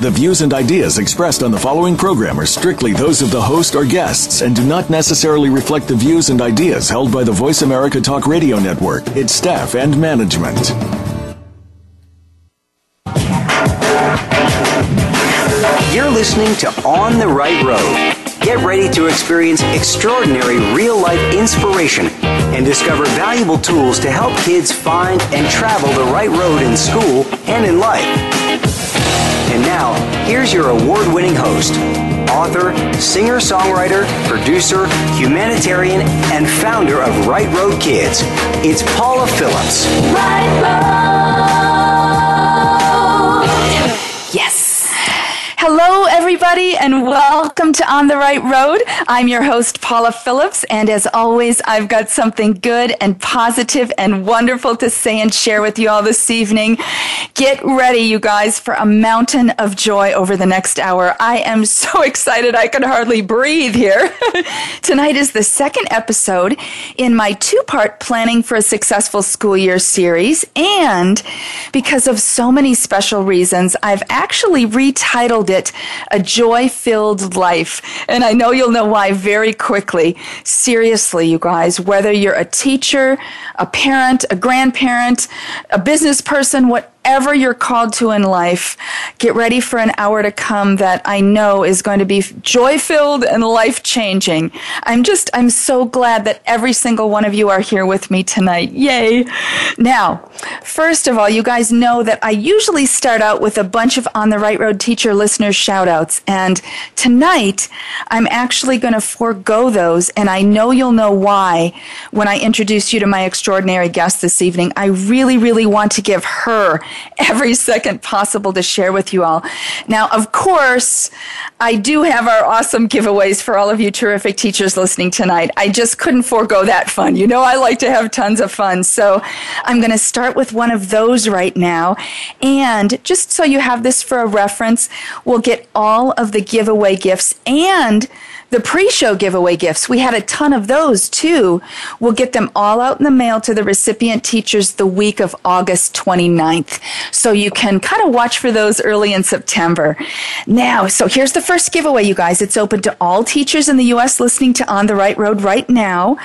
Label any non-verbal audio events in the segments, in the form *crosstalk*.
The views and ideas expressed on the following program are strictly those of the host or guests and do not necessarily reflect the views and ideas held by the Voice America Talk Radio Network, its staff, and management. You're listening to On the Right Road. Get ready to experience extraordinary real life inspiration and discover valuable tools to help kids find and travel the right road in school and in life. And now, here's your award winning host, author, singer songwriter, producer, humanitarian, and founder of Right Road Kids. It's Paula Phillips. Right everybody, and welcome to On the Right Road. I'm your host, Paula Phillips, and as always, I've got something good and positive and wonderful to say and share with you all this evening. Get ready, you guys, for a mountain of joy over the next hour. I am so *laughs* excited I can hardly breathe here. *laughs* Tonight is the second episode in my two part Planning for a Successful School Year series, and because of so many special reasons, I've actually retitled it A Joy Filled Life. And I know you'll know why very quickly. Seriously, you guys, whether you're a teacher, a parent, a grandparent, a business person, what whatever you're called to in life, get ready for an hour to come that I know is going to be joy filled and life changing. I'm just, I'm so glad that every single one of you are here with me tonight. Yay. Now, first of all, you guys know that I usually start out with a bunch of On the Right Road teacher listeners shout outs. And tonight, I'm actually going to forego those. And I know you'll know why when I introduce you to my extraordinary guest this evening. I really, really want to give her every second possible to share with you all. Now, of course, I do have our awesome giveaways for all of you terrific teachers listening tonight. I just couldn't forego that fun. You know, I like to have tons of fun. So I'm going to start with one of those right now. And just so you have this for a reference, we'll get all of the giveaway gifts and the pre show giveaway gifts, we had a ton of those too. We'll get them all out in the mail to the recipient teachers the week of August 29th. So you can kind of watch for those early in September. Now, so here's the first giveaway, you guys. It's open to all teachers in the U.S. listening to On the Right Road right now.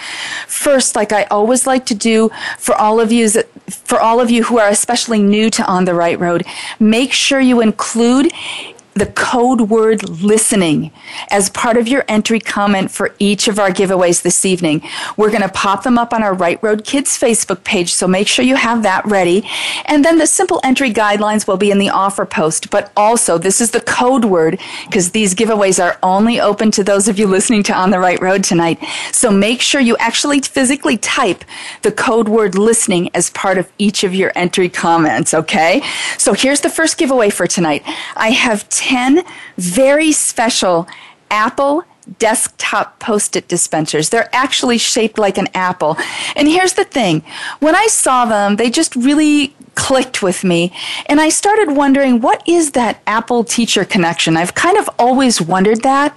First, like I always like to do for all of you, for all of you who are especially new to On the Right Road, make sure you include the code word listening as part of your entry comment for each of our giveaways this evening. We're going to pop them up on our Right Road Kids Facebook page, so make sure you have that ready. And then the simple entry guidelines will be in the offer post, but also this is the code word because these giveaways are only open to those of you listening to On the Right Road tonight. So make sure you actually physically type the code word listening as part of each of your entry comments, okay? So here's the first giveaway for tonight. I have 10 very special Apple desktop post it dispensers. They're actually shaped like an apple. And here's the thing when I saw them, they just really clicked with me. And I started wondering, what is that Apple teacher connection? I've kind of always wondered that.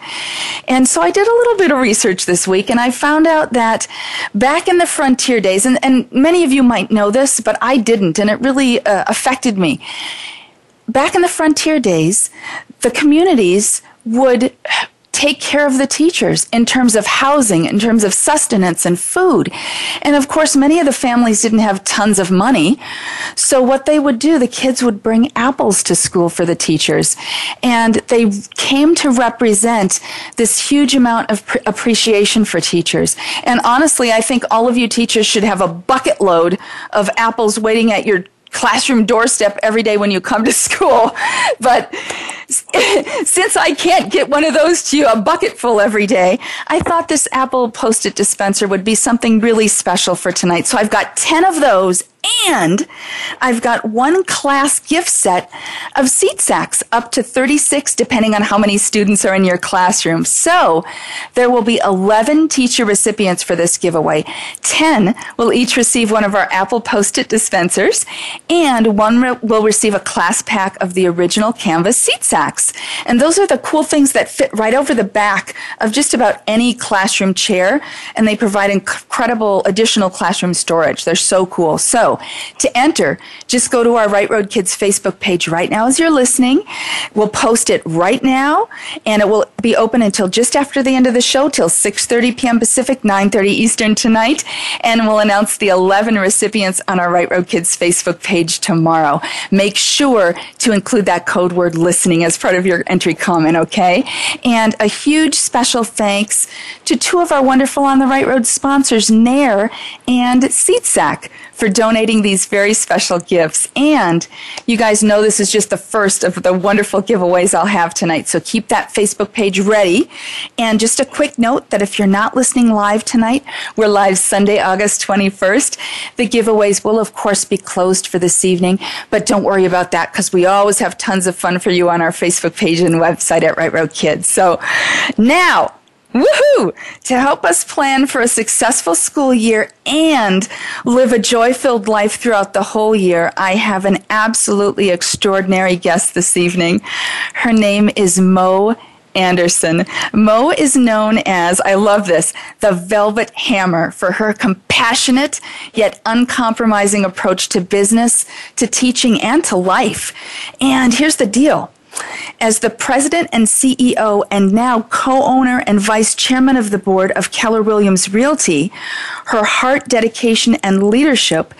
And so I did a little bit of research this week and I found out that back in the frontier days, and, and many of you might know this, but I didn't, and it really uh, affected me back in the frontier days, the communities would take care of the teachers in terms of housing, in terms of sustenance and food. And of course, many of the families didn't have tons of money. So what they would do, the kids would bring apples to school for the teachers. And they came to represent this huge amount of pr- appreciation for teachers. And honestly, I think all of you teachers should have a bucket load of apples waiting at your classroom doorstep every day when you come to *laughs* school. But *laughs* since I can't get one of those to you a bucket full every day, I thought this Apple Post it dispenser would be something really special for tonight. So I've got 10 of those and I've got one class gift set of seat sacks, up to 36, depending on how many students are in your classroom. So there will be 11 teacher recipients for this giveaway. 10 will each receive one of our Apple Post-it dispensers, and one re- will receive a class pack of the original Canvas seat sacks. And those are the cool things that fit right over the back of just about any classroom chair, and they provide incredible additional classroom storage. They're so cool. So to enter, just go to our Right Road Kids Facebook page right now as you're listening. We'll post it right now, and it will be open until just after the end of the show, till 6:30 p.m. Pacific, 9:30 Eastern tonight, and we'll announce the 11 recipients on our Right Road Kids Facebook page tomorrow. Make sure to include that code word "listening" as part of your entry comment, okay? And a huge special thanks to two of our wonderful on the Right Road sponsors, Nair and SeatSack for donating these very special gifts. And you guys know this is just the first of the wonderful giveaways I'll have tonight. So keep that Facebook page ready. And just a quick note that if you're not listening live tonight, we're live Sunday, August 21st. The giveaways will, of course, be closed for this evening, but don't worry about that because we always have tons of fun for you on our Facebook page and website at Right Road Kids. So now, Woohoo! To help us plan for a successful school year and live a joy filled life throughout the whole year, I have an absolutely extraordinary guest this evening. Her name is Mo Anderson. Mo is known as, I love this, the Velvet Hammer for her compassionate yet uncompromising approach to business, to teaching, and to life. And here's the deal as the president and CEO and now co-owner and vice chairman of the board of Keller Williams Realty, her heart, dedication, and leadership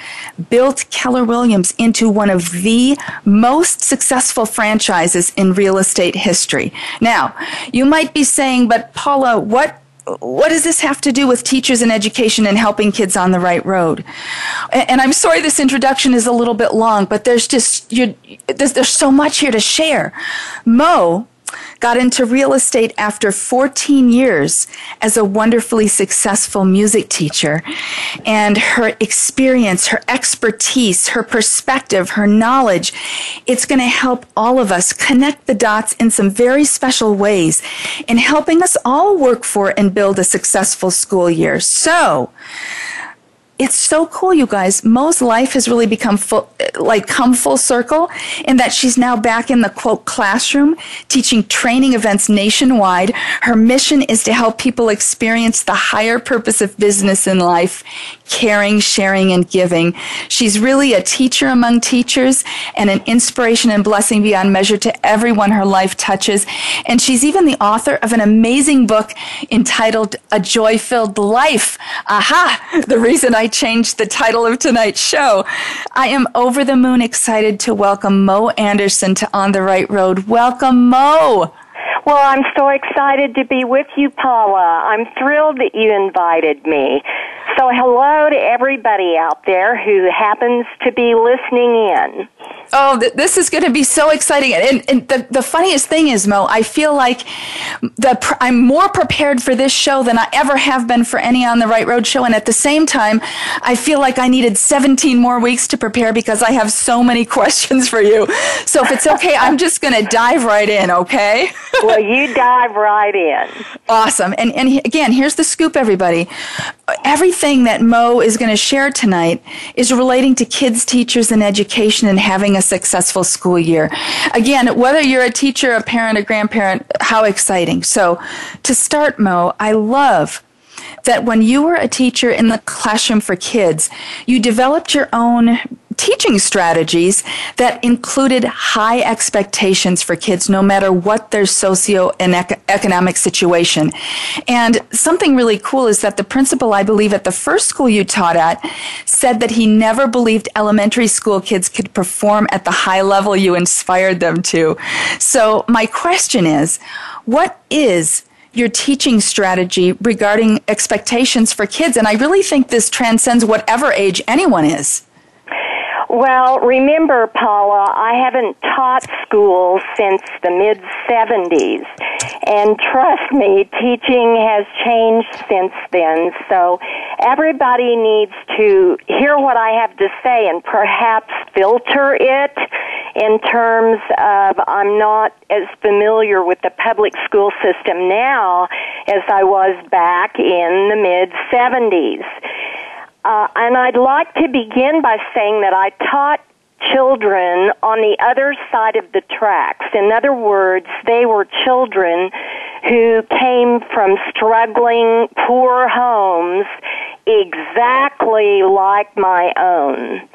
built Keller Williams into one of the most successful franchises in real estate history. Now, you might be saying, but Paula, what what does this have to do with teachers and education and helping kids on the right road? And I'm sorry this introduction is a little bit long, but there's just there's, there's so much here to share. Mo got into real estate after 14 years as a wonderfully successful music teacher. And her experience, her expertise, her perspective, her knowledge, it's going to help all of us connect the dots in some very special ways in helping us all work for and build a successful school year. So, it's so cool, you guys. Mo's life has really become full, like come full circle in that she's now back in the quote classroom teaching training events nationwide. Her mission is to help people experience the higher purpose of business in life, caring, sharing, and giving. She's really a teacher among teachers and an inspiration and blessing beyond measure to everyone her life touches. And she's even the author of an amazing book entitled A Joy Filled Life. Aha! *laughs* The reason I changed the title of tonight's show. I am over the moon excited to welcome Mo Anderson to On the Right Road. Welcome, Mo. Well, I'm so excited to be with you, Paula. I'm thrilled that you invited me. So, hello to everybody out there who happens to be listening in. Oh, th- this is going to be so exciting. And, and, the, the funniest thing is, Mo, I feel like the pr- I'm more prepared for this show than I ever have been for any On the Right Road show. And at the same time, I feel like I needed 17 more weeks to prepare because I have so many *laughs* questions for you. So if it's okay, I'm just going to dive right in, okay? *laughs* well, you dive right in. Awesome. And, and again, here's the scoop, everybody. Everything that Mo is going to share tonight is relating to kids, teachers, and education and having a successful school year. Again, whether you're a teacher, a parent, a grandparent, how exciting. So to start, Mo, I love that when you were a teacher in the classroom for kids, you developed your own teaching strategies that included high expectations for kids no matter what their socio and economic situation. And something really cool is that the principal, I believe, at the first school you taught at said that he never believed elementary school kids could perform at the high level you inspired them to. So my question is, what is your teaching strategy regarding expectations for kids? And I really think this transcends whatever age anyone is. Well, remember, Paula, I haven't taught school since the mid 70s. And trust me, teaching has changed since then. So everybody needs to hear what I have to say and perhaps filter it in terms of I'm not as familiar with the public school system now as I was back in the mid 70s. Uh, and I'd like to begin by saying that I taught children on the other side of the tracks. In other words, they were children who came from struggling, poor homes exactly like my own.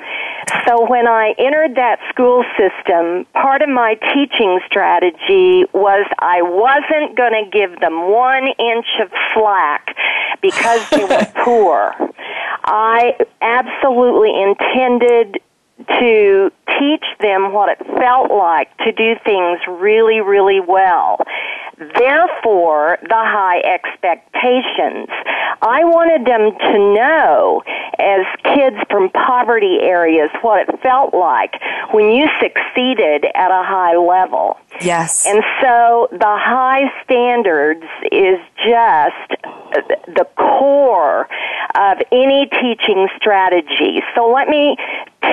So when I entered that school system, part of my teaching strategy was I wasn't going to give them one inch of slack because they were *laughs* poor. I absolutely intended to teach them what it felt like to do things really, really well. Therefore, the high expectations. I wanted them to know, as kids from poverty areas, what it felt like when you succeeded at a high level. Yes. And so the high standards is just the core of any teaching strategy. So let me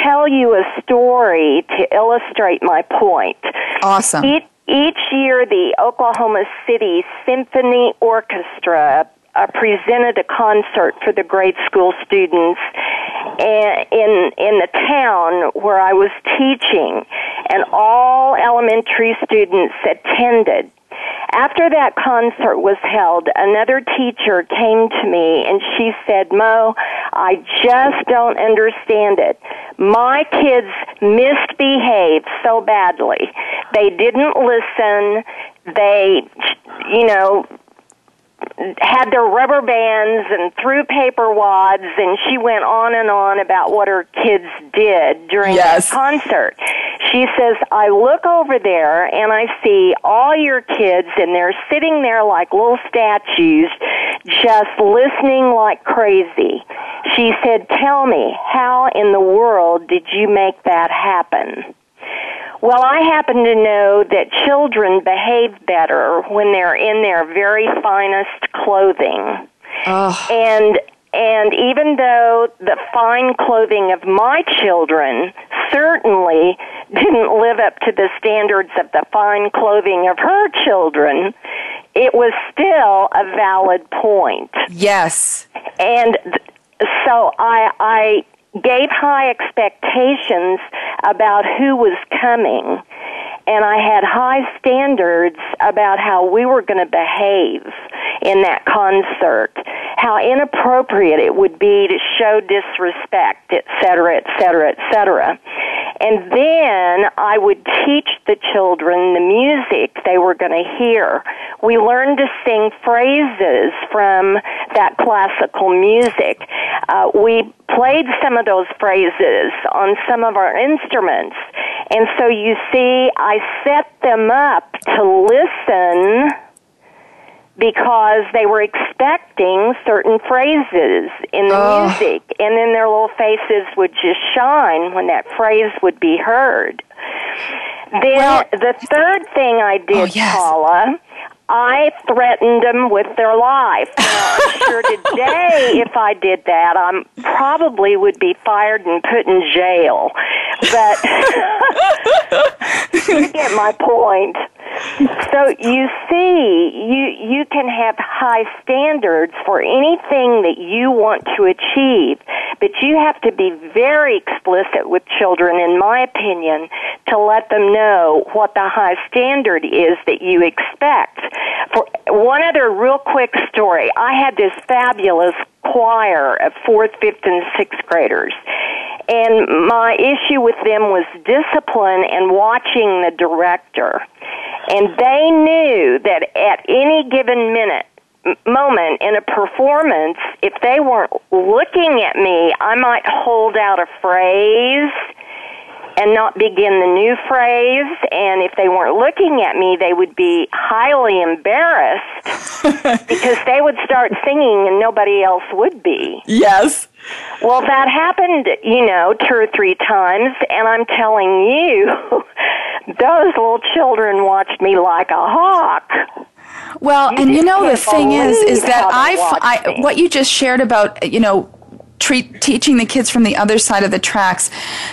tell you a story to illustrate my point. Awesome. Each, each year, the Oklahoma City Symphony Orchestra uh, presented a concert for the grade school students in in the town where I was teaching, and all elementary students attended. After that concert was held, another teacher came to me and she said, Mo, I just don't understand it. My kids misbehaved so badly. They didn't listen. They, you know, had their rubber bands and threw paper wads and she went on and on about what her kids did during yes. the concert. She says, I look over there and I see all your kids and they're sitting there like little statues just listening like crazy. She said, tell me, how in the world did you make that happen? Well, I happen to know that children behave better when they're in their very finest clothing. Oh. And and even though the fine clothing of my children certainly didn't live up to the standards of the fine clothing of her children, it was still a valid point. Yes. And so I I gave high expectations about who was coming and I had high standards about how we were going to behave in that concert, how inappropriate it would be to show disrespect, et cetera, et cetera, et cetera. And then I would teach the children the music they were going to hear. We learned to sing phrases from that classical music. Uh, we played some of those phrases on some of our instruments. And so you see, I set them up to listen because they were expecting certain phrases in the Oh. music, and then their little faces would just shine when that phrase would be heard. Then Well- the third thing I oh, did, Oh, yes. Paula, I threatened them with their life. Now, I'm sure today, *laughs* if I did that, I probably would be fired and put in jail. But *laughs* *laughs* you get my point. So you see, you you can have high standards for anything that you want to achieve, but you have to be very explicit with children, in my opinion, to let them know what the high standard is that you expect. For one other real quick story, I had this fabulous choir of fourth, fifth, and sixth graders. And my issue with them was discipline and watching the director. And they knew that at any given minute, moment in a performance, if they weren't looking at me, I might hold out a phrase and not begin the new phrase. And if they weren't looking at me, they would be highly embarrassed *laughs* because they would start singing and nobody else would be. Yes. Well, that happened, you know, two or three times, and I'm telling you, *laughs* those little children watched me like a hawk. Well, You and you know the thing is, is that I, I what you just shared about, you know, treat, teaching the kids from the other side of the tracks.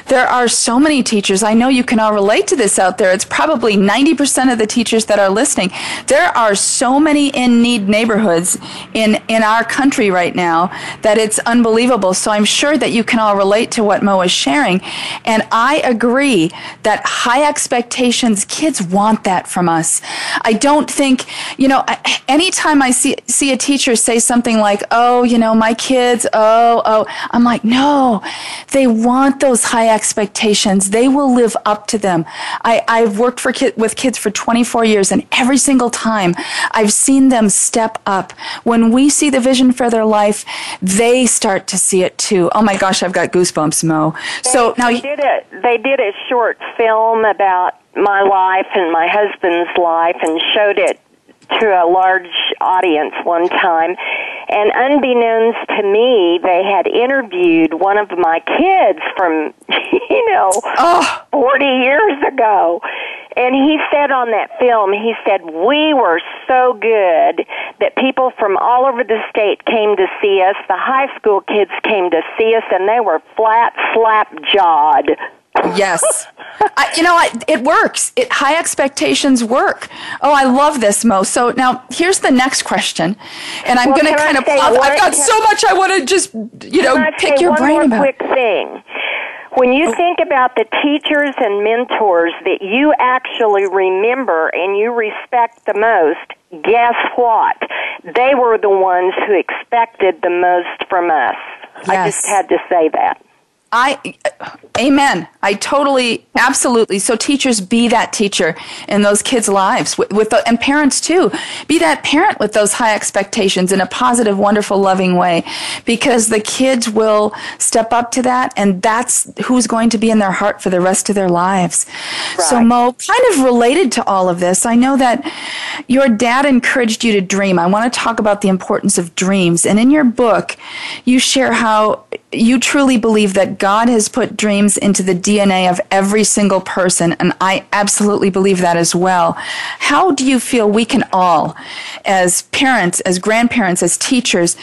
There are so many teachers. I know you can all relate to this out there. It's probably 90% of the teachers that are listening. There are so many in need neighborhoods in, in our country right now that it's unbelievable. So I'm sure that you can all relate to what Mo is sharing. And I agree that high expectations, kids want that from us. I don't think, you know, anytime I see, see a teacher say something like, oh, you know, my kids, oh, oh, I'm like, no, they want those high expectations. They will live up to them. I, I've worked for kid, with kids for 24 years, and every single time I've seen them step up. When we see the vision for their life, they start to see it too. Oh my gosh, I've got goosebumps, Mo. So now, they did they did a short film about my life and my husband's life and showed it to a large audience one time and unbeknownst to me they had interviewed one of my kids from *laughs* you know oh, 40 years ago. And he said on that film, he said, we were so good that people from all over the state came to see us. The high school kids came to see us and they were flat, slap jawed. Yes. *laughs* I, you know, I, it works. It, high expectations work. Oh, I love this, Mo. So now here's the next question. And I'm Well, going to can I kind of pop. I've got so much I want to just, you know, pick say your one brain more about. quick thing? When you oh. think about the teachers and mentors that you actually remember and you respect the most, guess what? They were the ones who expected the most from us. Yes. I just had to say that. I, amen. I totally, absolutely. So teachers, be that teacher in those kids' lives with, with the, and parents too. Be that parent with those high expectations in a positive, wonderful, loving way, because the kids will step up to that, and that's who's going to be in their heart for the rest of their lives. So Right. Mo, kind of related to all of this, I know that your dad encouraged you to dream. I want to talk about the importance of dreams, and in your book, you share how you truly believe that God has put dreams into the DNA of every single person, and I absolutely believe that as well. How do you feel we can all, as parents, as grandparents, as teachers,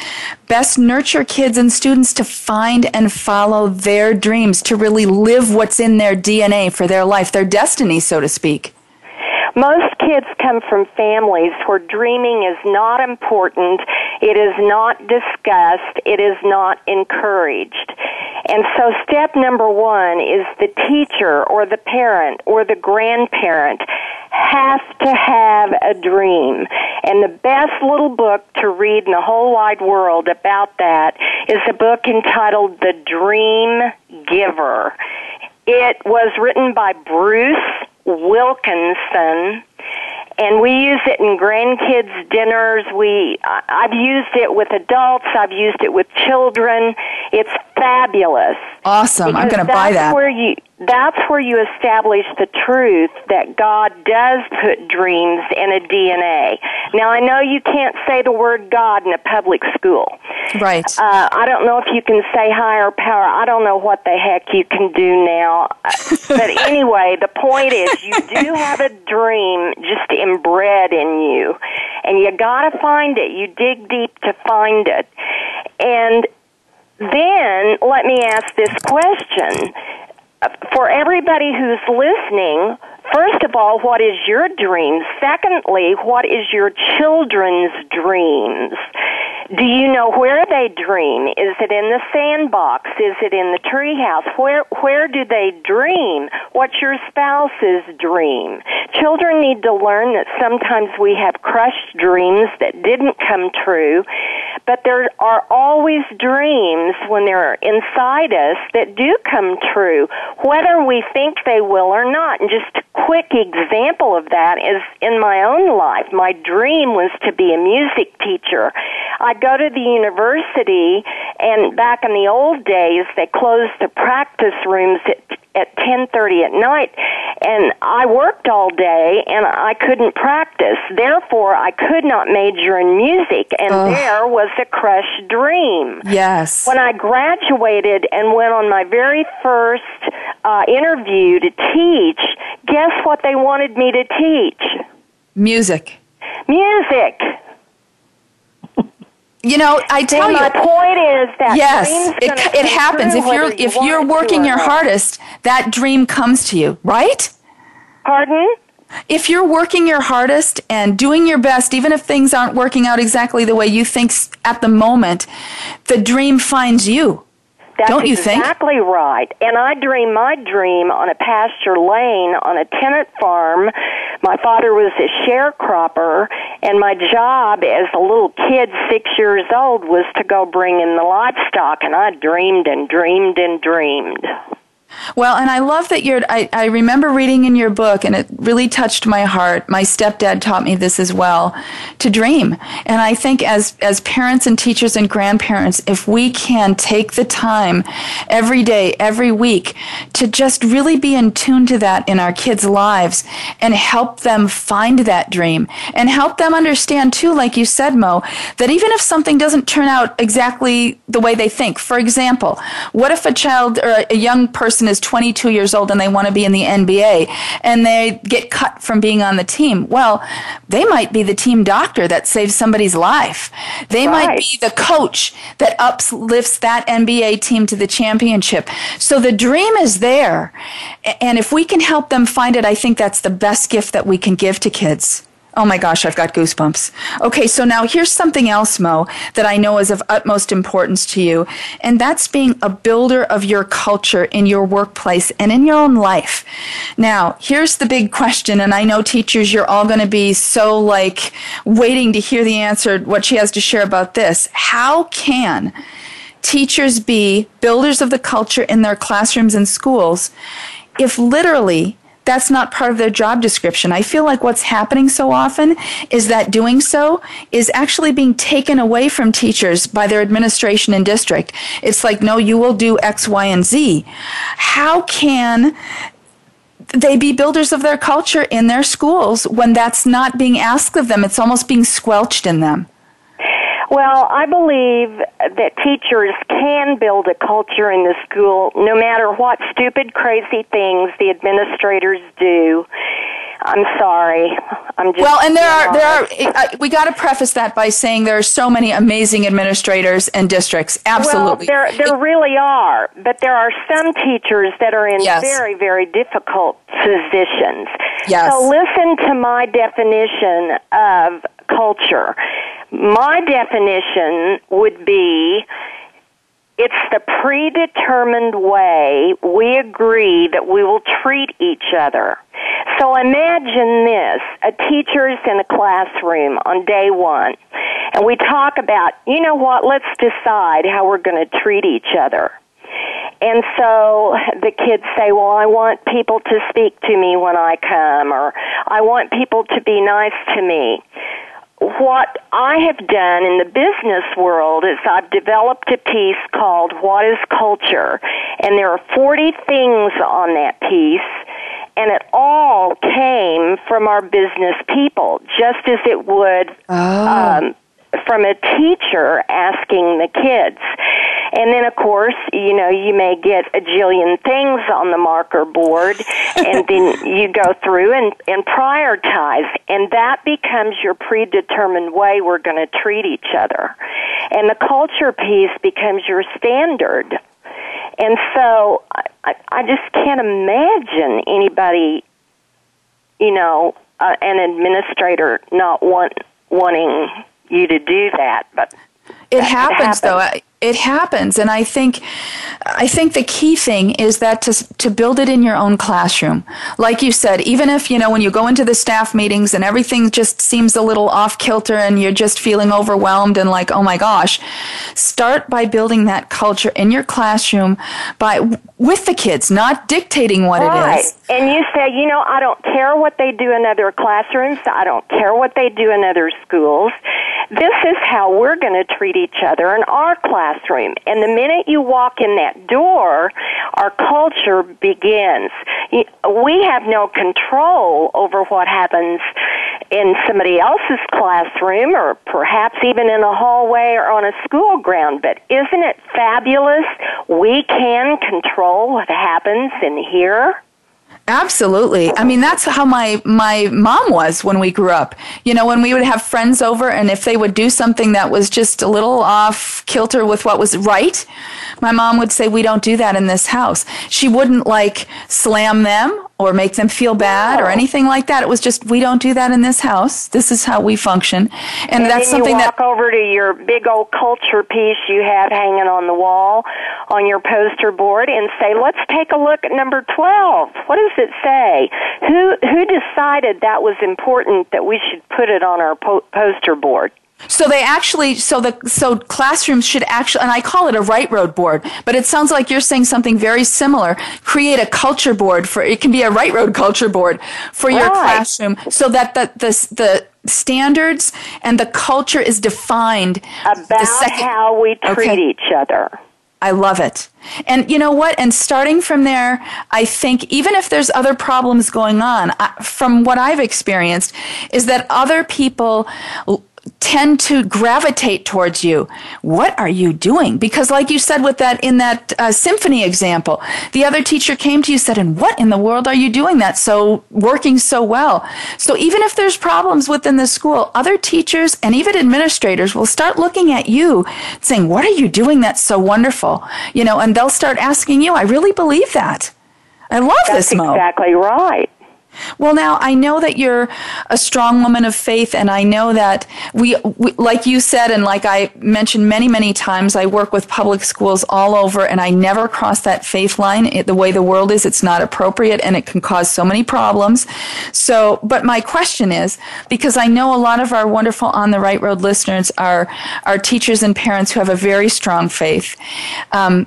best nurture kids and students to find and follow their dreams, to really live what's in their DNA for their life, their destiny, so to speak? Most kids come from families where dreaming is not important, it is not discussed, it is not encouraged. And so step number one is the teacher or the parent or the grandparent has to have a dream. And the best little book to read in the whole wide world about that is a book entitled The Dream Giver. It was written by Bruce Wilkinson, and we use it in grandkids' dinners. We, I've used it with adults. I've used it with children. It's fabulous. Awesome. I'm going to buy that. Where you, that's where you establish the truth that God does put dreams in a DNA. Now, I know you can't say the word God in a public school. Right. Uh, I don't know if you can say higher power. I don't know what the heck you can do now. Uh, but *laughs* anyway, the point is you do have a dream just inbred in you. And you gotta find it. You dig deep to find it. And then let me ask this question. For everybody who's listening, first of all, what is your dream? Secondly, what is your children's dreams? Do you know where they dream? Is it in the sandbox? Is it in the treehouse? Where where do they dream? What's your spouse's dream? Children need to learn that sometimes we have crushed dreams that didn't come true, but there are always dreams when they're inside us that do come true, whether we think they will or not. And just quick example of that is in my own life. My dream was to be a music teacher. I'd go to the university, and back in the old days, they closed the practice rooms at at 10:30 at night and I worked all day and I couldn't practice. Therefore, I could not major in music and Ugh. there was a crushed dream. Yes. When I graduated and went on my very first uh, interview to teach, guess what they wanted me to teach? Music. Music. You know, I tell you. My point is that yes, it, it happens. If you're if you are working your hardest, that dream comes to you, right? Pardon? If you're working your hardest and doing your best, even if things aren't working out exactly the way you think at the moment, the dream finds you. That's Don't you think? Exactly right. And I dream my dream on a pasture lane on a tenant farm. My father was a sharecropper, and my job as a little kid, six years old, was to go bring in the livestock. And I dreamed and dreamed and dreamed. Well, and I love that you're, I, I remember reading in your book, and it really touched my heart. My stepdad taught me this as well to dream. And I think as, as parents and teachers and grandparents, if we can take the time every day, every week to just really be in tune to that in our kids' lives and help them find that dream and help them understand, too, like you said, Mo, that even if something doesn't turn out exactly the way they think, for example, what if a child or a young person person is 22 years old and they want to be in the NBA and they get cut from being on the team. Well, they might be the team doctor that saves somebody's life. They right. might be the coach that uplifts that NBA team to the championship. So the dream is there. And if we can help them find it, I think that's the best gift that we can give to kids. Oh my gosh, I've got goosebumps. Okay, so now here's something else, Mo, that I know is of utmost importance to you, and that's being a builder of your culture in your workplace and in your own life. Now, here's the big question, and I know teachers, you're all going to be so like waiting to hear the answer, what she has to share about this. How can teachers be builders of the culture in their classrooms and schools if literally that's not part of their job description. I feel like what's happening so often is that doing so is actually being taken away from teachers by their administration and district. It's like, no, you will do X, Y, and Z. How can they be builders of their culture in their schools when that's not being asked of them? It's almost being squelched in them. Well, I believe that teachers can build a culture in the school no matter what stupid, crazy things the administrators do. I'm sorry. I'm just Well, and there are there are we got to preface that by saying there are so many amazing administrators and districts. Absolutely. Well, there there really are, but there are some teachers that are in yes. very very difficult positions. Yes. So listen to my definition of culture. My definition would be it's the predetermined way we agree that we will treat each other. So imagine this. A teacher's in a classroom on day one, and we talk about, you know what, let's decide how we're going to treat each other. And so the kids say, well, I want people to speak to me when I come, or I want people to be nice to me what I have done in the business world is I've developed a piece called What is Culture? And there are 40 things on that piece, and it all came from our business people, just as it would oh. um, from a teacher asking the kids. And then, of course, you know, you may get a jillion things on the marker board, and *laughs* then you go through and, and prioritize. And that becomes your predetermined way we're going to treat each other. And the culture piece becomes your standard. And so I, I just can't imagine anybody, you know, uh, an administrator not want, wanting you to do that. But it happens, happens, though it happens. And i think i think the key thing is that to to build it in your own classroom. Like you said even if you know when you go into the staff meetings and everything just seems a little off kilter and you're just feeling overwhelmed and like oh my gosh start by building that culture in your classroom by with the kids not dictating what right. it is. And you say you know i don't care what they do in other classrooms. I don't care what they do in other schools. This is how we're going to treat each other in our class classroom. And the minute you walk in that door, our culture begins. We have no control over what happens in somebody else's classroom or perhaps even in a hallway or on a school ground. But isn't it fabulous? We can control what happens in here. Absolutely. I mean, that's how my, my mom was when we grew up. You know, when we would have friends over and if they would do something that was just a little off kilter with what was right, my mom would say, we don't do that in this house. She wouldn't like slam them or make them feel bad or anything like that. It was just we don't do that in this house. This is how we function, and, and that's something that over to your big old culture piece you have hanging on the wall on your poster board and say, "Let's take a look at number 12. What does it say? Who who decided that was important that we should put it on our po- poster board?" So they actually, so the so classrooms should actually, and I call it a right road board, but it sounds like you're saying something very similar. Create a culture board for it can be a right road culture board for your right. classroom, so that the the the standards and the culture is defined about second, how we treat okay. each other. I love it. And you know what? And starting from there, I think even if there's other problems going on, from what I've experienced, is that other people tend to gravitate towards you. What are you doing? Because like you said with that in that uh, symphony example, the other teacher came to you said, "And what in the world are you doing that so working so well?" So even if there's problems within the school, other teachers and even administrators will start looking at you saying, "What are you doing that's so wonderful?" You know, and they'll start asking you, "I really believe that." I love That's this, Mo. Exactly right. Well, now I know that you're a strong woman of faith, and I know that we, we, like you said, and like I mentioned many, many times, I work with public schools all over, and I never cross that faith line. It, the way the world is, it's not appropriate, and it can cause so many problems. So, but my question is, because I know a lot of our wonderful On the Right Road listeners are, are teachers and parents who have a very strong faith. Um,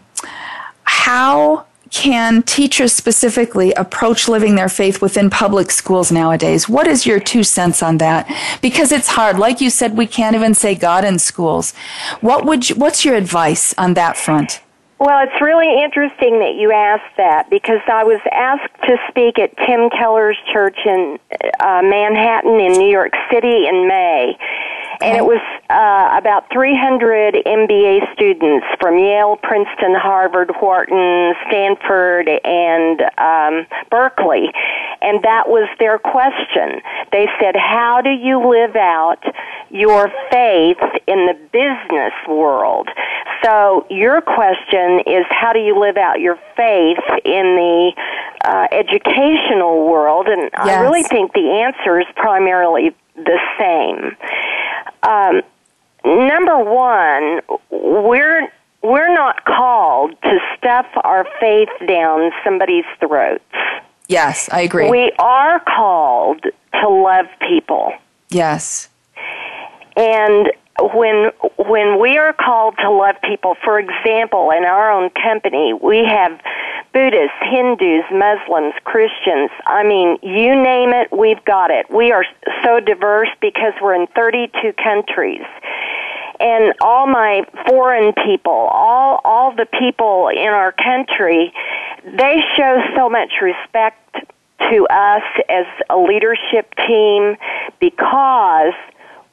how can teachers specifically approach living their faith within public schools nowadays? What is your two cents on that? Because it's hard. Like you said, we can't even say God in schools. What would you, what's your advice on that front? Well, it's really interesting that you asked that because I was asked to speak at Tim Keller's church in uh, Manhattan in New York City in May. And it was uh, about 300 MBA students from Yale, Princeton, Harvard, Wharton, Stanford, and um, Berkeley. And that was their question. They said, How do you live out your faith in the business world? So, your question is, How do you live out your faith in the uh, educational world? And yes. I really think the answer is primarily the same. Um, number one, we're we're not called to stuff our faith down somebody's throats. Yes, I agree. We are called to love people. Yes. And when when we are called to love people, for example, in our own company, we have Buddhists, Hindus, Muslims, Christians. I mean, you name it, we've got it. We are so diverse because we're in 32 countries. And all my foreign people, all all the people in our country, they show so much respect to us as a leadership team because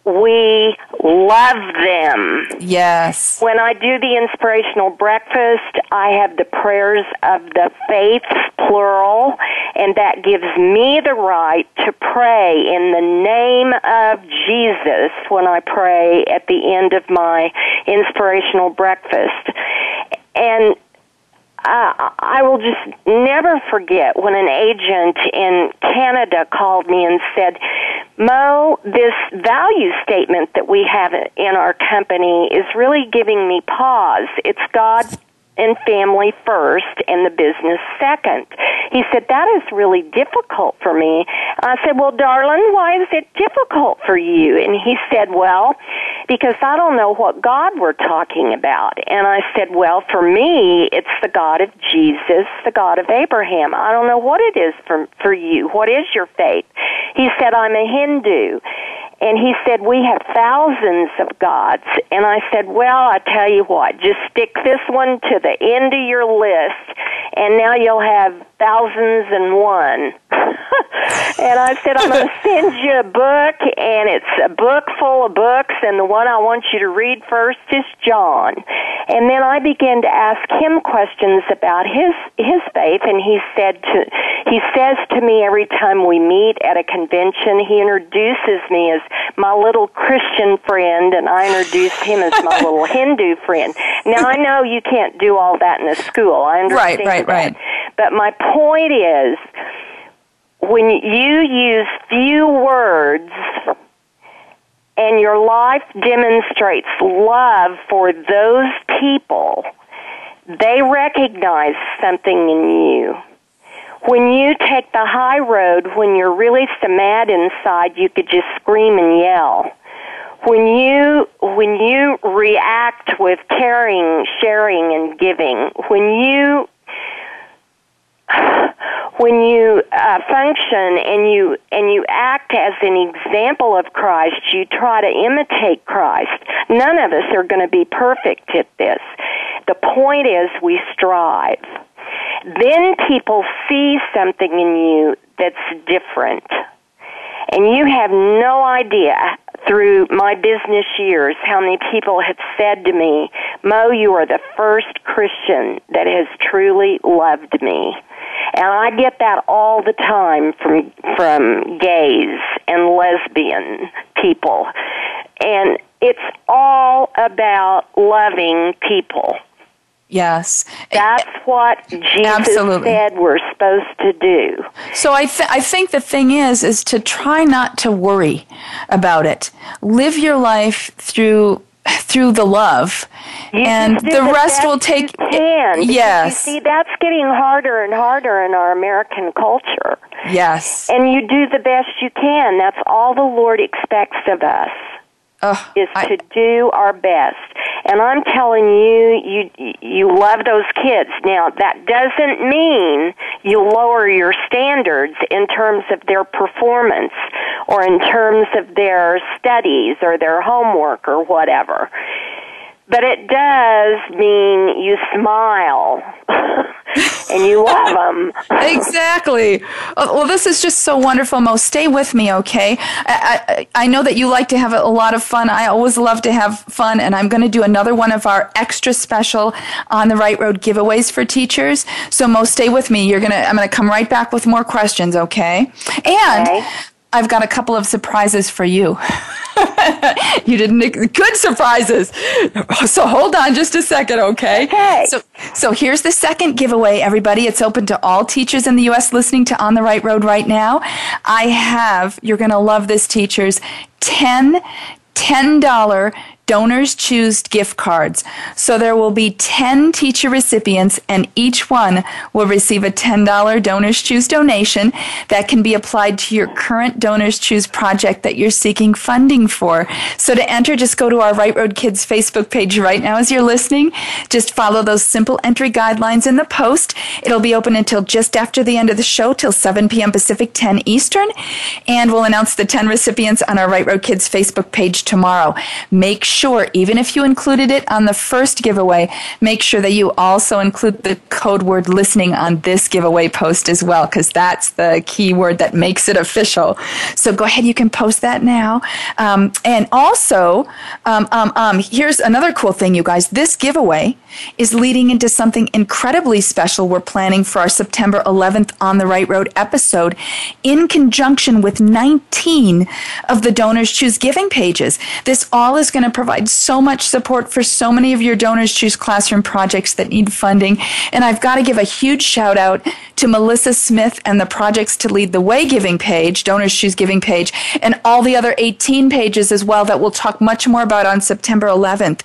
we love them. Yes. When I do the inspirational breakfast, I have the prayers of the faiths, plural, and that gives me the right to pray in the name of Jesus when I pray at the end of my inspirational breakfast. And uh, I will just never forget when an agent in Canada called me and said, Mo, this value statement that we have in our company is really giving me pause. It's God and family first and the business second. He said, That is really difficult for me. I said, Well, darling, why is it difficult for you? And he said, Well, because I don't know what God we're talking about. And I said, Well, for me, it's the God of Jesus, the God of Abraham. I don't know what it is for, for you. What is your faith? He said, I'm a Hindu. And he said, We have thousands of gods. And I said, Well, I tell you what, just stick this one to the end of your list, and now you'll have thousands and one. *laughs* and I said, I'm going to send you a book, and it's a book full of books, and the one I want you to read first is John. And then I began to ask him questions about his his faith, and he said to he says to me every time we meet at a convention, he introduces me as my little Christian friend, and I introduce him as my little *laughs* Hindu friend. Now I know you can't do all that in a school. I understand right, right, that. right. But my point is, when you use few words and your life demonstrates love for those people, they recognize something in you. When you take the high road, when you're really so mad inside, you could just scream and yell. When you when you react with caring, sharing, and giving, when you when you uh, function and you and you act as an example of Christ, you try to imitate Christ. None of us are going to be perfect at this. The point is, we strive. Then people see something in you that's different. And you have no idea through my business years how many people have said to me, Mo, you are the first Christian that has truly loved me. And I get that all the time from from gays and lesbian people. And it's all about loving people. Yes. That's what Jesus Absolutely. said we're supposed to do. So I, th- I think the thing is, is to try not to worry about it. Live your life through through the love, You and the rest will take. You can. Yes. You see, that's getting harder and harder in our American culture. Yes. And you do the best you can. That's all the Lord expects of us. Ugh, is I- to do our best. And I'm telling you, you you love those kids. Now that doesn't mean you lower your standards in terms of their performance or in terms of their studies or their homework or whatever. But it does mean you smile *laughs* and you love *laughs* them. exactly. Oh, Well, this is just so wonderful, Mo. Stay with me, okay? I, I, I know that you like to have a lot of fun. I always love to have fun, and I'm going to do another one of our extra special on the right road giveaways for teachers. So, Mo, stay with me. You're gonna. I'm gonna come right back with more questions, okay? And. Okay. I've got a couple of surprises for you. *laughs* you didn't good surprises. So hold on just a second, okay? Okay. So so here's the second giveaway everybody. It's open to all teachers in the US listening to On the Right Road right now. I have you're going to love this teachers 10 $10 donors choose gift cards. So there will be 10 teacher recipients and each one will receive a $10 donors choose donation that can be applied to your current donors choose project that you're seeking funding for. So to enter, just go to our Right Road Kids Facebook page right now as you're listening. Just follow those simple entry guidelines in the post. It'll be open until just after the end of the show till 7 p.m. Pacific, 10 Eastern. And we'll announce the 10 recipients on our Right Road Kids Facebook page tomorrow. Make sure, even if you included it on the first giveaway, make sure that you also include the code word listening on this giveaway post as well, because that's the key word that makes it official. So go ahead, you can post that now. Um, and also, um, um, um, here's another cool thing, you guys. This giveaway is leading into something incredibly special we're planning for our September 11th On the Right Road episode in conjunction with 19 of the Donors Choose Giving pages. This all is going to provide so much support for so many of your Donors Choose classroom projects that need funding. And I've got to give a huge shout out to Melissa Smith and the Projects to Lead the Way giving page, Donors Choose Giving page, and all the other 18 pages as well that we'll talk much more about on September 11th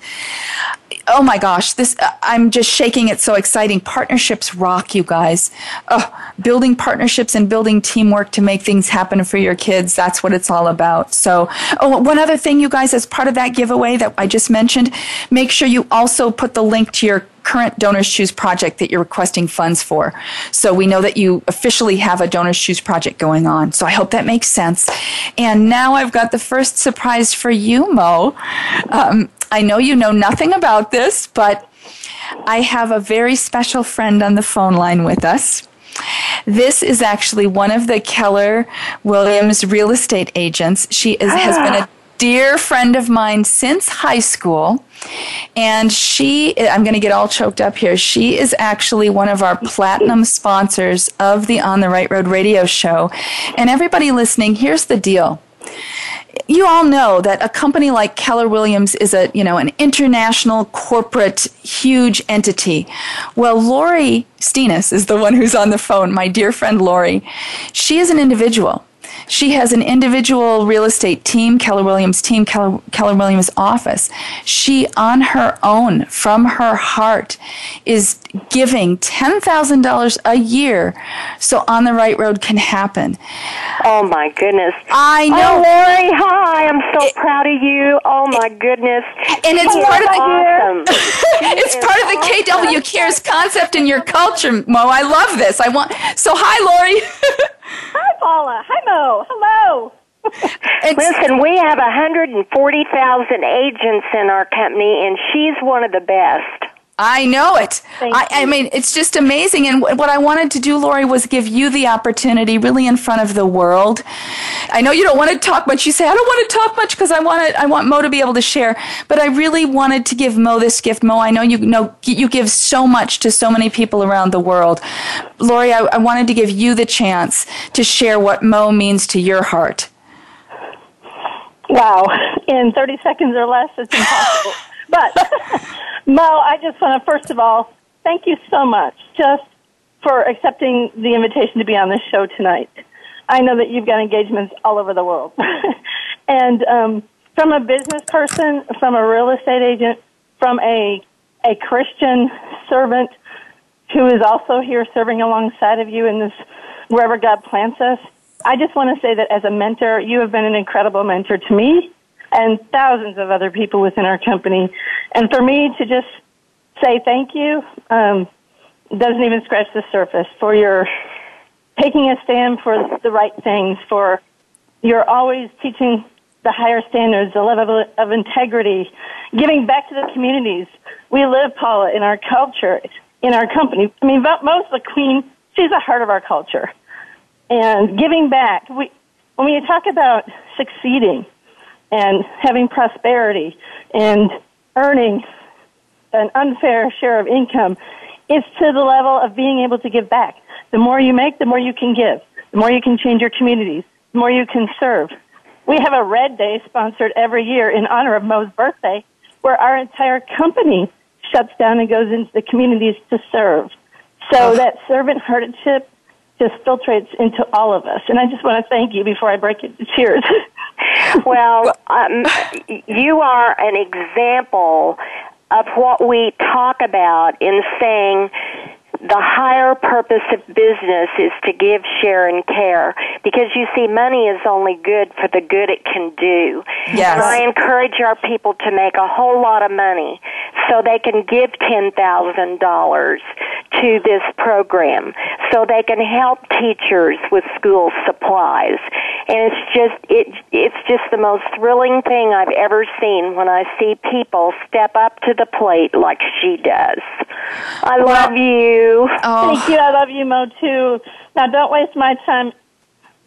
oh my gosh this uh, i'm just shaking it's so exciting. Partnerships rock you guys. Oh, building partnerships and building teamwork to make things happen for your kids that's what it's all about. So oh one other thing you guys as part of that giveaway that i just mentioned make sure you also put the link to your current Donors Choose project that you're requesting funds for. So we know that you officially have a Donors Choose project going on. So I hope that makes sense. And now I've got the first surprise for you, Mo. Um, I know you know nothing about this, but I have a very special friend on the phone line with us. This is actually one of the Keller Williams real estate agents. She is, has been a dear friend of mine since high school. And she, I'm going to get all choked up here. She is actually one of our platinum sponsors of the On the Right Road radio show. And everybody listening, here's the deal you all know that a company like Keller Williams is a, you know, an international corporate huge entity. Well, Laurie Steenis is the one who's on the phone, my dear friend Laurie. She is an individual. She has an individual real estate team, Keller Williams team, Keller, Keller Williams office. She, on her own, from her heart, is giving $10,000 a year so On the Right Road can happen. Oh my goodness. I know. Oh, Laurie, hi. I'm so it, proud of you. Oh my goodness. And it's part of the awesome. *laughs* it's part of the awesome. KW Cares concept in your culture, Mo. I love this. I want So hi Laurie. *laughs* Hi, Paula. Hi, Mo. Hello. Listen, we have 140,000 agents in our company, and she's one of the best. I know it. I, I, mean, it's just amazing. And what I wanted to do, Laurie, was give you the opportunity really in front of the world. I know you don't want to talk much. You say, I don't want to talk much because I want to, I want Mo to be able to share. But I really wanted to give Mo this gift. Mo, I know you know you give so much to so many people around the world. Laurie, I, I wanted to give you the chance to share what Mo means to your heart. Wow. In 30 seconds or less, it's impossible. But *laughs* Mo, I just want to first of all thank you so much just for accepting the invitation to be on this show tonight. I know that you've got engagements all over the world, *laughs* and um, from a business person, from a real estate agent, from a a Christian servant who is also here serving alongside of you in this wherever God plants us. I just want to say that as a mentor, you have been an incredible mentor to me and thousands of other people within our company. And for me to just say thank you um, doesn't even scratch the surface for your taking a stand for the right things, for you're always teaching the higher standards, the level of integrity, giving back to the communities. We live, Paula, in our culture, in our company. I mean, most of the queen, she's the heart of our culture. And giving back, we, when we talk about succeeding, and having prosperity and earning an unfair share of income is to the level of being able to give back. The more you make, the more you can give. The more you can change your communities. The more you can serve. We have a Red Day sponsored every year in honor of Mo's birthday where our entire company shuts down and goes into the communities to serve. So that servant heartedship just filtrates into all of us. And I just want to thank you before I break into tears. *laughs* well, um, you are an example of what we talk about in saying the higher purpose of business is to give, share, and care. Because you see, money is only good for the good it can do. Yes. So I encourage our people to make a whole lot of money so they can give $10,000 to this program so they can help teachers with school supplies. And it's just, it, it's just the most thrilling thing I've ever seen when I see people step up to the plate like she does. I well, love you. Oh. Thank you. I love you, Mo, too. Now, don't waste my time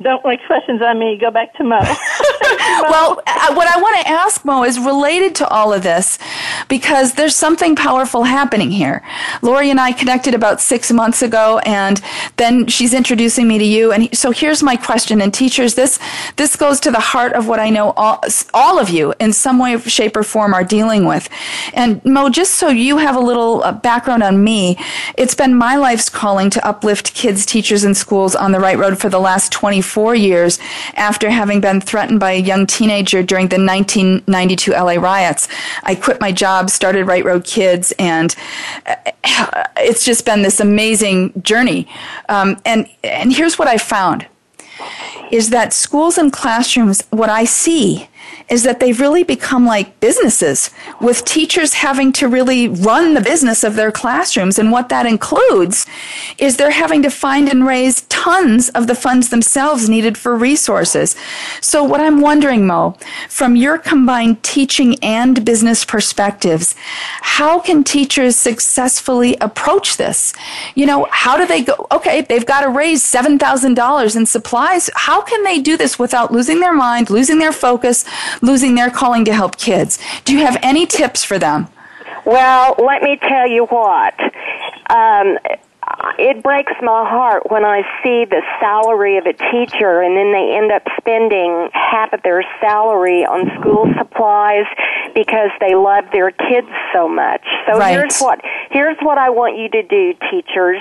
don't waste questions on me. Go back to Mo. *laughs* *laughs* well, uh, what I want to ask Mo is related to all of this because there's something powerful happening here. Laurie and I connected about six months ago, and then she's introducing me to you. And so here's my question. And teachers, this this goes to the heart of what I know all, all of you in some way, shape, or form are dealing with. And Mo, just so you have a little uh, background on me, it's been my life's calling to uplift kids, teachers, and schools on the right road for the last 20 four years after having been threatened by a young teenager during the 1992 LA riots. I quit my job, started Right Road Kids, and uh, it's just been this amazing journey. Um, and, and here's what I found is that schools and classrooms, what I see is that they've really become like businesses with teachers having to really run the business of their classrooms. And what that includes is they're having to find and raise tons of the funds themselves needed for resources. So what I'm wondering, Mo, from your combined teaching and business perspectives, how can teachers successfully approach this? You know, how do they go? Okay, they've got to raise $7,000 in supplies. How can they do this without losing their mind, losing their focus, losing their calling to help kids? Do you have any tips for them? Well, let me tell you what. Um, it breaks my heart when I see the salary of a teacher and then they end up spending half of their salary on school supplies because they love their kids so much. So right. here's what here's what I want you to do, teachers.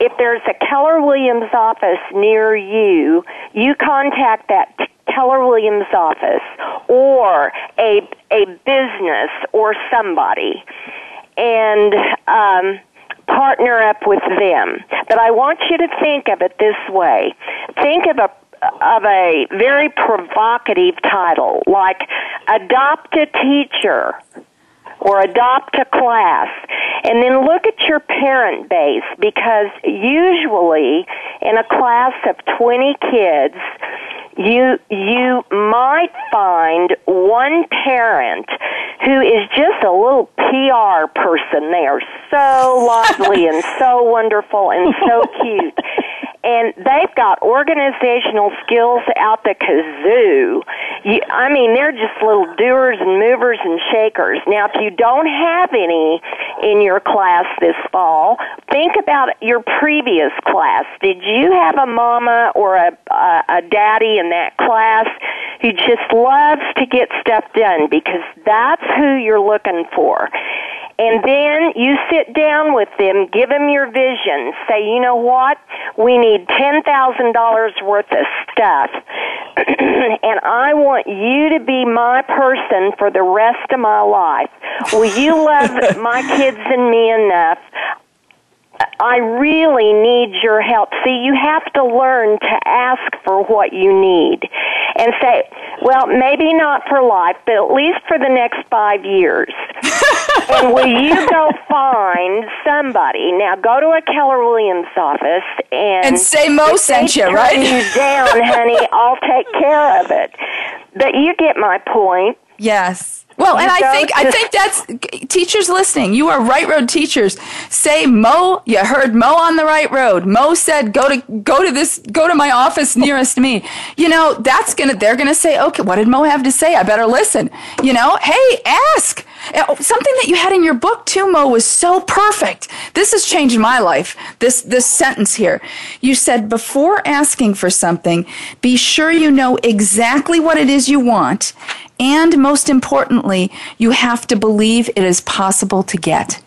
If there's a Keller Williams office near you, you contact that Keller Williams office or a a business or somebody and um partner up with them. But I want you to think of it this way. Think of a of a very provocative title like adopt a teacher or adopt a class and then look at your parent base because usually in a class of 20 kids you you might find one parent who is just a little PR person. They are so *laughs* lovely and so wonderful and so cute and they've got organizational skills out the kazoo. You, I mean, they're just little doers and movers and shakers. Now, if you don't have any in your class this fall, think about your previous class. Did you have a mama or a, a, a daddy in that class who just loves to get stuff done because that's who you're looking for? And then you sit down with them, give them your vision, say, you know what? We need $10,000 worth of stuff. *clears throat* and I want you to be my person for the rest of my life. Will you love *laughs* my kids and me enough? I really need your help. See, you have to learn to ask for what you need and say, well, maybe not for life, but at least for the next five years. *laughs* and will you go find somebody? Now, go to a Keller Williams office and and say Mo sent you, right? you down, honey. I'll take care of it. But you get my point. Yes. Well, and I think I think that's teachers listening. You are right road teachers. Say Mo, you heard Mo on the right road. Mo said go to go to this go to my office nearest me. You know, that's going to they're going to say, "Okay, what did Mo have to say? I better listen." You know, hey, ask. Oh, something that you had in your book too, Mo, was so perfect. This has changed my life. This this sentence here. You said before asking for something, be sure you know exactly what it is you want and most importantly, you have to believe it is possible to get.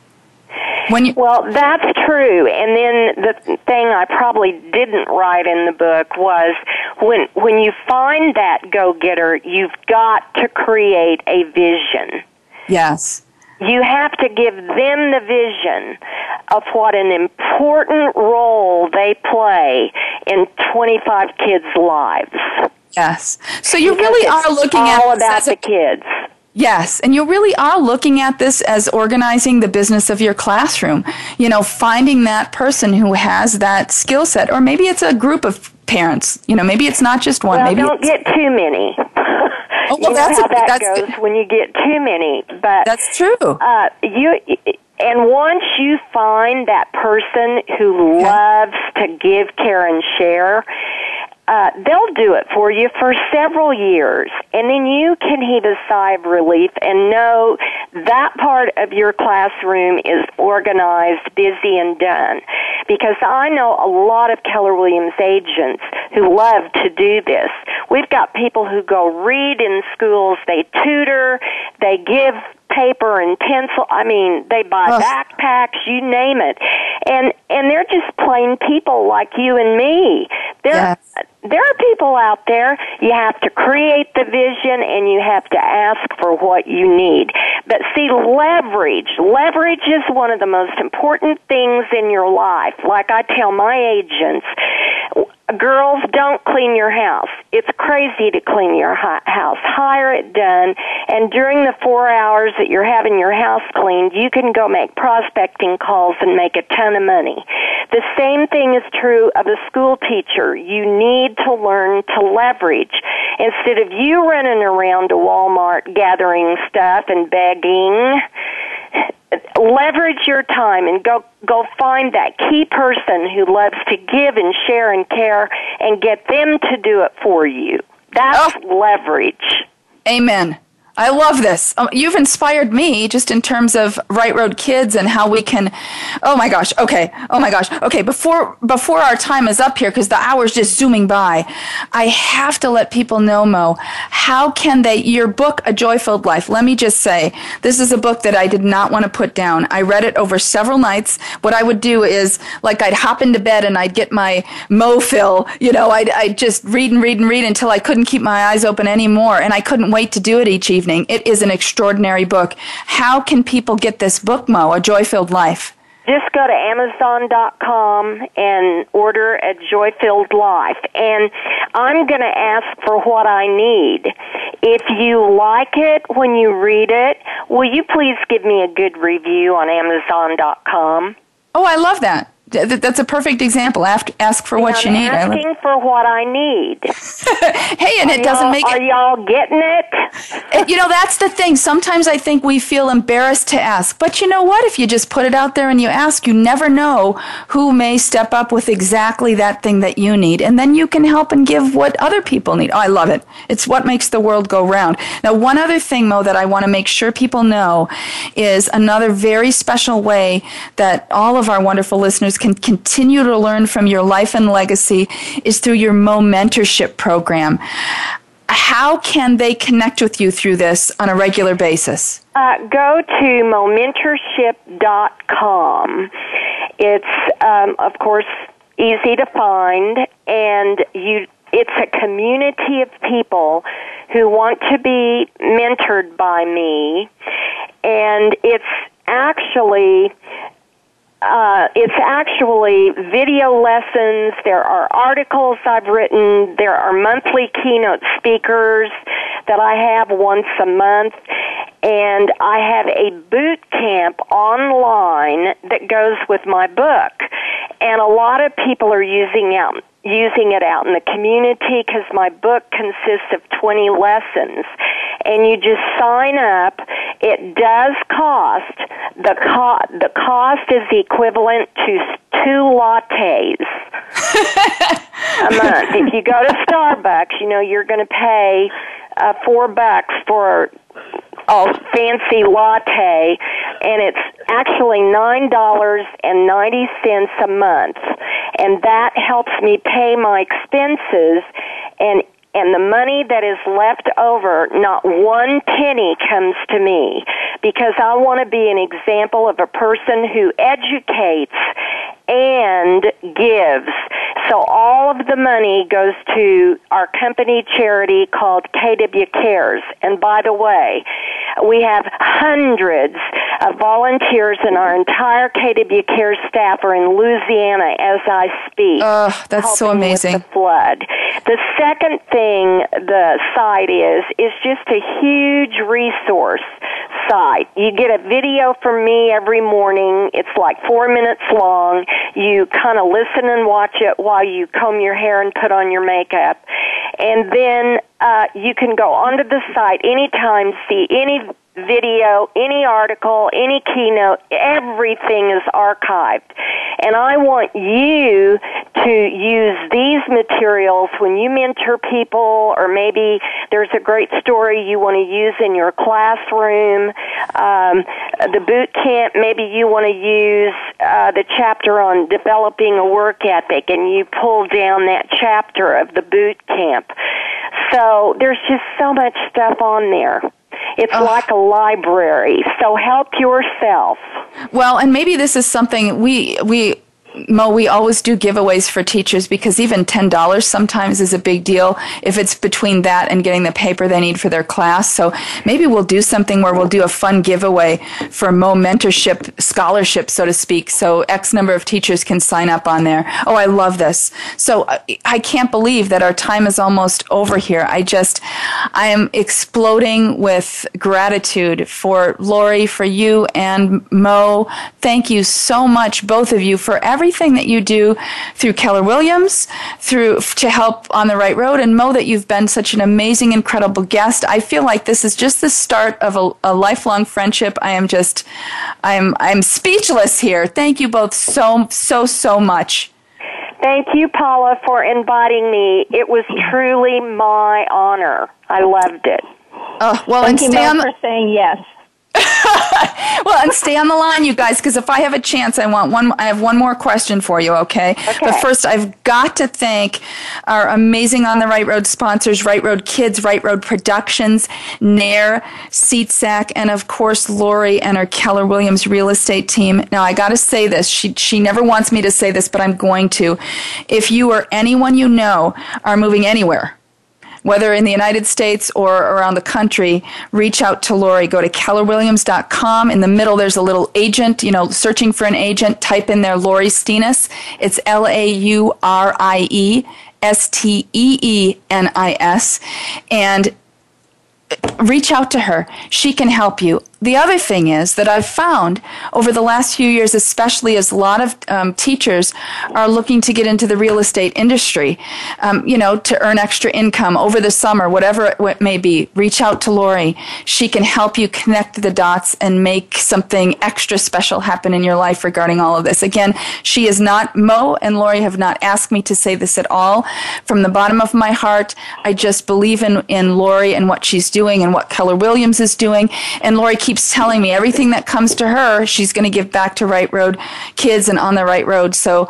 When you, well, that's true. And then the thing I probably didn't write in the book was when when you find that go-getter, you've got to create a vision. Yes. You have to give them the vision of what an important role they play in 25 kids' lives. Yes. So you really are looking all at all about the kids. Yes, and you really are looking at this as organizing the business of your classroom. You know, finding that person who has that skill set, or maybe it's a group of parents. You know, maybe it's not just one. Well, maybe don't get too many. *laughs* Oh, well, you know that's how a, that that's goes when you get too many. But that's true. Uh, you and once you find that person who loves to give, care, and share, uh, they'll do it for you for several years, and then you can heave a sigh of relief and know that part of your classroom is organized, busy, and done. Because I know a lot of Keller Williams agents who love to do this. We've got people who go read in schools, they tutor, they give paper and pencil. I mean, they buy Ugh. backpacks, you name it. And and they're just plain people like you and me. There Yes. there are people out there. You have to create the vision and you have to ask for what you need. But see leverage. Leverage is one of the most important things in your life. Like I tell my agents, girls, don't clean your house. It's crazy to clean your house. Hire it done, and during the four hours that you're having your house cleaned, you can go make prospecting calls and make a ton of money. The same thing is true of a school teacher. You need to learn to leverage. Instead of you running around to Walmart gathering stuff and begging, leverage your time and go go find that key person who loves to give and share and care and get them to do it for you. That's oh. leverage. Amen. I love this. Um, you've inspired me just in terms of Right Road Kids and how we can. Oh my gosh. Okay. Oh my gosh. Okay. Before before our time is up here, because the hour's just zooming by, I have to let people know, Mo. How can they? Your book, A Joy Filled Life. Let me just say, this is a book that I did not want to put down. I read it over several nights. What I would do is, like, I'd hop into bed and I'd get my Mo fill. You know, I'd I'd just read and read and read until I couldn't keep my eyes open anymore, and I couldn't wait to do it each evening evening. It is an extraordinary book. How can people get this book, Mo, A Joy Filled Life? Just go to Amazon.com and order a joy filled life. And I'm going to ask for what I need. If you like it when you read it, will you please give me a good review on Amazon.com? Oh, I love that that's a perfect example. Ask, for what I'm you need. Asking for what I need. *laughs* hey, and are it doesn't make. Are y'all getting it? it? You know, that's the thing. Sometimes I think we feel embarrassed to ask, but you know what? If you just put it out there and you ask, you never know who may step up with exactly that thing that you need, and then you can help and give what other people need. Oh, I love it. It's what makes the world go round. Now, one other thing, Mo, that I want to make sure people know is another very special way that all of our wonderful listeners can continue to learn from your life and legacy is through your Mentorship program. How can they connect with you through this on a regular basis? Uh, go to momentorship.com. It's, um, of course, easy to find, and you it's a community of people who want to be mentored by me, and it's actually uh, it's actually video lessons. There are articles I've written. There are monthly keynote speakers that I have once a month. And I have a boot camp online that goes with my book. And a lot of people are using out using it out in the community because my book consists of 20 lessons. And you just sign up. It does cost. The co- the cost is equivalent to two lattes *laughs* a month. If you go to starbucks you know you're going to pay uh, four bucks for a fancy latte, and it's actually nine dollars and ninety cents a month, and that helps me pay my expenses and and the money that is left over, not one penny comes to me. Because I want to be an example of a person who educates and gives. So all of the money goes to our company charity called KW Cares. And by the way, we have hundreds of volunteers and our entire KW Cares staff are in Louisiana as I speak. Oh, that's so amazing. the flood. The second thing the site is, is just a huge resource site. You get a video from me every morning. It's like four minutes long. You kind of listen and watch it while you comb your hair and put on your makeup. And then uh, you can go onto the site anytime, see any video, any article, any keynote, everything is archived. And I want you to use these materials when you mentor people, or maybe there's a great story you want to use in your classroom. Um, the boot camp, maybe you want to use uh, the chapter on developing a work ethic, and you pull down that chapter of the boot camp. So there's just so much stuff on there. It's oh. like a library. So help yourself. Well, and maybe this is something we we Mo, we always do giveaways for teachers because even $10 sometimes is a big deal if it's between that and getting the paper they need for their class. So maybe we'll do something where we'll do a fun giveaway for Mo mentorship scholarship, so to speak. So X number of teachers can sign up on there. Oh, I love this. So uh, I can't believe that our time is almost over here. I just, I am exploding with gratitude for Laurie, for you and Mo. Thank you so much, both of you, for everything that you do through Keller Williams, through to help on the right road, and Mo that you've been such an amazing, incredible guest. I feel like this is just the start of a, a lifelong friendship. I am just, I'm, I'm speechless here. Thank you both so, so, so much. Thank you, Paula, for inviting me. It was truly my honor. I loved it. Oh, well, Thank and you, stay Mel, on the, for saying yes. *laughs* well, and stay on the line, you guys, because if I have a chance, I want one. I have one more question for you, okay? Okay. But first, I've got to thank our amazing on the right road sponsors: Right Road Kids, Right Road Productions, Nair, SeatSack, and of course Laurie and her Keller Williams real estate team. Now, I got to say this. She she never wants me to say this, but I'm going to. If you or anyone you know are moving anywhere whether in the United States or around the country, reach out to Laurie. Go to kellerwilliams.com. In the middle, there's a little agent, you know, searching for an agent. Type in there Laurie Steenis. It's L A U R I E S T E E N I S. And reach out to her. She can help you. The other thing is that I've found over the last few years, especially as a lot of um, teachers are looking to get into the real estate industry, um, you know, to earn extra income over the summer, whatever it may be, reach out to Laurie. She can help you connect the dots and make something extra special happen in your life regarding all of this. Again, she is not, Mo and Laurie have not asked me to say this at all. From the bottom of my heart, I just believe in, in Laurie and what she's doing and what Keller Williams is doing. And Laurie keeps telling me everything that comes to her, she's going to give back to Right Road Kids and On the Right Road. So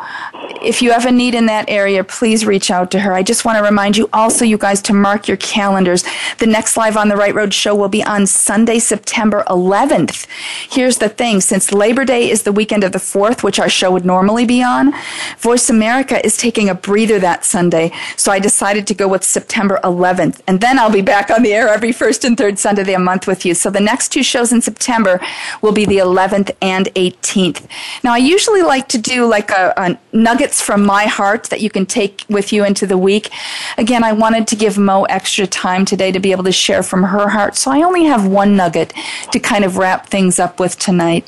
if you have a need in that area, please reach out to her. I just want to remind you also, you guys, to mark your calendars. The next Live on the Right Road show will be on Sunday, September 11th. Here's the thing since Labor Day is the weekend of the 4th, which our show would normally be on, Voice America is taking a breather that Sunday. So I decided to go with September 11th. And then I'll be back on the air every first and third Sunday of the month with you. So the next two shows in September will be the 11th and 18th. Now, I usually like to do like a, a nuggets from my heart that you can take with you into the week. Again, I wanted to give Mo extra time today to be able to share from her heart. So I only have one nugget to kind of wrap things up with tonight.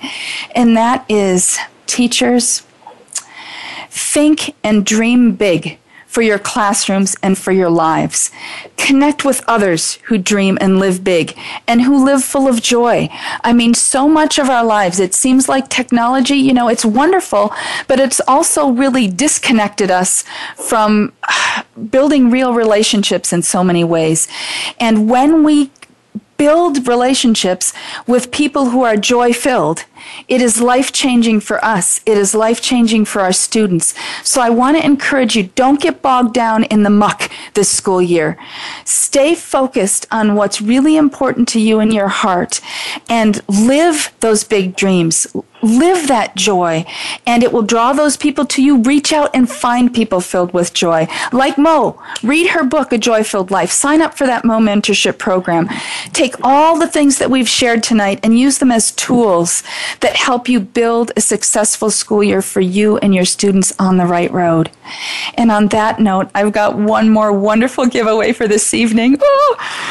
And that is teachers, think and dream big for your classrooms and for your lives. Connect with others who dream and live big and who live full of joy. I mean, so much of our lives, it seems like technology, you know, it's wonderful, but it's also really disconnected us from *sighs* building real relationships in so many ways. And when we build relationships with people who are joy filled, it is life changing for us. It is life changing for our students. So I want to encourage you don't get bogged down in the muck this school year. Stay focused on what's really important to you in your heart and live those big dreams. Live that joy and it will draw those people to you. Reach out and find people filled with joy. Like Mo, read her book, A Joy Filled Life. Sign up for that Mo mentorship program. Take all the things that we've shared tonight and use them as tools that help you build a successful school year for you and your students on the right road. And on that note, I've got one more wonderful giveaway for this evening.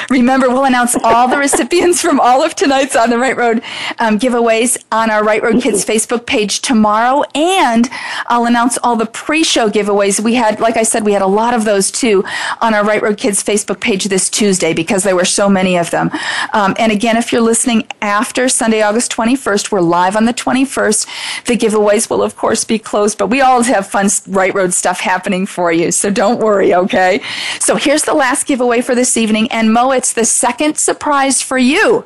Remember, we'll announce all the recipients from all of tonight's On the Right Road um, giveaways on our Right Road Kids Facebook page tomorrow. And I'll announce all the pre show giveaways. We had, like I said, we had a lot of those too on our Right Road Kids Facebook page this Tuesday because there were so many of them. Um, and again, if you're listening after Sunday, August 21st, we're live on the 21st. The giveaways will, of course, be closed, but we always have fun Right Road stuff happening for you. So don't worry, okay? So here's the last giveaway for this evening. And Mo, it's the second surprise for you.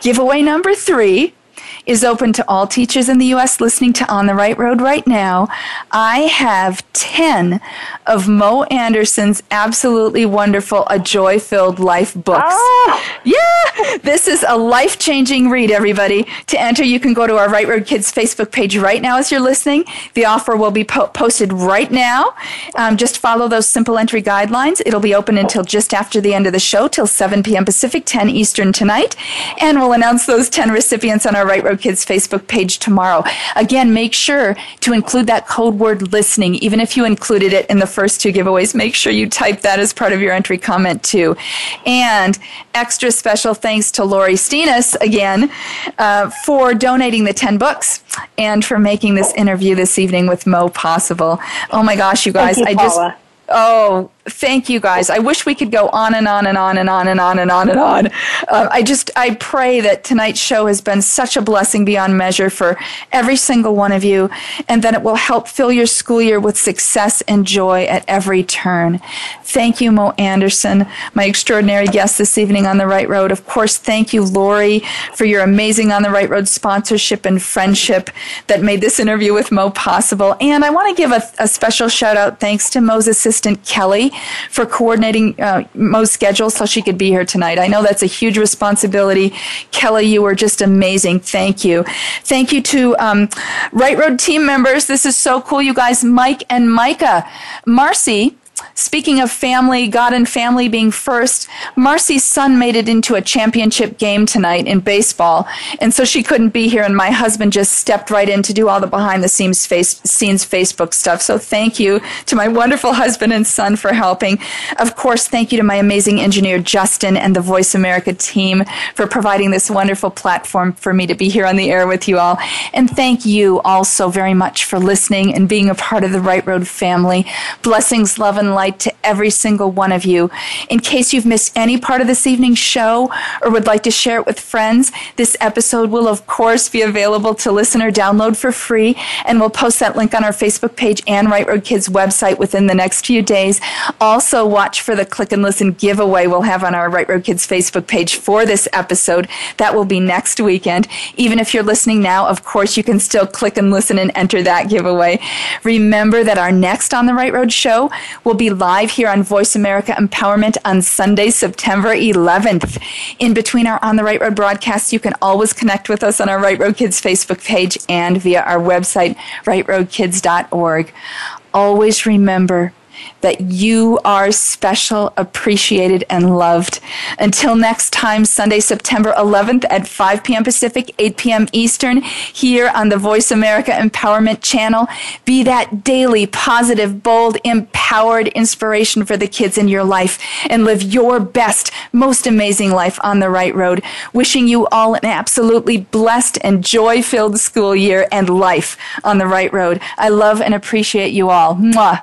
Giveaway number three is open to all teachers in the U.S. listening to On the Right Road right now. I have 10 of Mo Anderson's absolutely wonderful A Joy Filled Life books. Oh. Yeah, this is a life changing read, everybody. To enter, you can go to our Right Road Kids Facebook page right now as you're listening. The offer will be po- posted right now. Um, just follow those simple entry guidelines. It'll be open until just after the end of the show, till 7 p.m. Pacific, 10 Eastern tonight. And we'll announce those 10 recipients on our Right Road Kids Facebook page tomorrow. Again, make sure to include that code word listening. Even if you included it in the first two giveaways, make sure you type that as part of your entry comment too. And extra special thanks to Laurie Steenis again uh, for donating the 10 books and for making this interview this evening with Mo possible. Oh my gosh, you guys, Thank you, I just. Oh, thank you guys. I wish we could go on and on and on and on and on and on and on. Uh, I just, I pray that tonight's show has been such a blessing beyond measure for every single one of you and that it will help fill your school year with success and joy at every turn. Thank you, Mo Anderson, my extraordinary guest this evening on The Right Road. Of course, thank you, Laurie, for your amazing On the Right Road sponsorship and friendship that made this interview with Mo possible. And I want to give a, a special shout out thanks to Mo's assistant, Kelly, for coordinating uh, Mo's schedule so she could be here tonight. I know that's a huge responsibility. Kelly, you were just amazing. Thank you. Thank you to um, Right Road team members. This is so cool, you guys. Mike and Micah. Marcy, Speaking of family, God and family being first, Marcy's son made it into a championship game tonight in baseball, and so she couldn't be here. And my husband just stepped right in to do all the behind the scenes face, scenes Facebook stuff. So thank you to my wonderful *laughs* husband and son for helping. Of course, thank you to my amazing engineer Justin and the Voice America team for providing this wonderful platform for me to be here on the air with you all. And thank you also very much for listening and being a part of the Right Road family. Blessings, love, and light to every single one of you. In case you've missed any part of this evening's show or would like to share it with friends, this episode will, of course, be available to listen or download for free, and we'll post that link on our Facebook page and Right Road Kids website within the next few days. Also, watch for the Click and Listen giveaway we'll have on our Right Road Kids Facebook page for this episode. That will be next weekend. Even if you're listening now, of course, you can still click and listen and enter that giveaway. Remember that our next On the Right Road show will be live here on Voice America Empowerment on Sunday, September 11th. In between our On the Right Road broadcasts, you can always connect with us on our Right Road Kids Facebook page and via our website, rightroadkids.org. Always remember that you are special, appreciated, and loved. Until next time, Sunday, September 11th at 5 p.m. Pacific, 8 p.m. Eastern, here on the Voice America Empowerment Channel. Be that daily, positive, bold, empowered inspiration for the kids in your life and live your best, most amazing life on the right road. Wishing you all an absolutely blessed and joy filled school year and life on the right road. I love and appreciate you all. Mwah.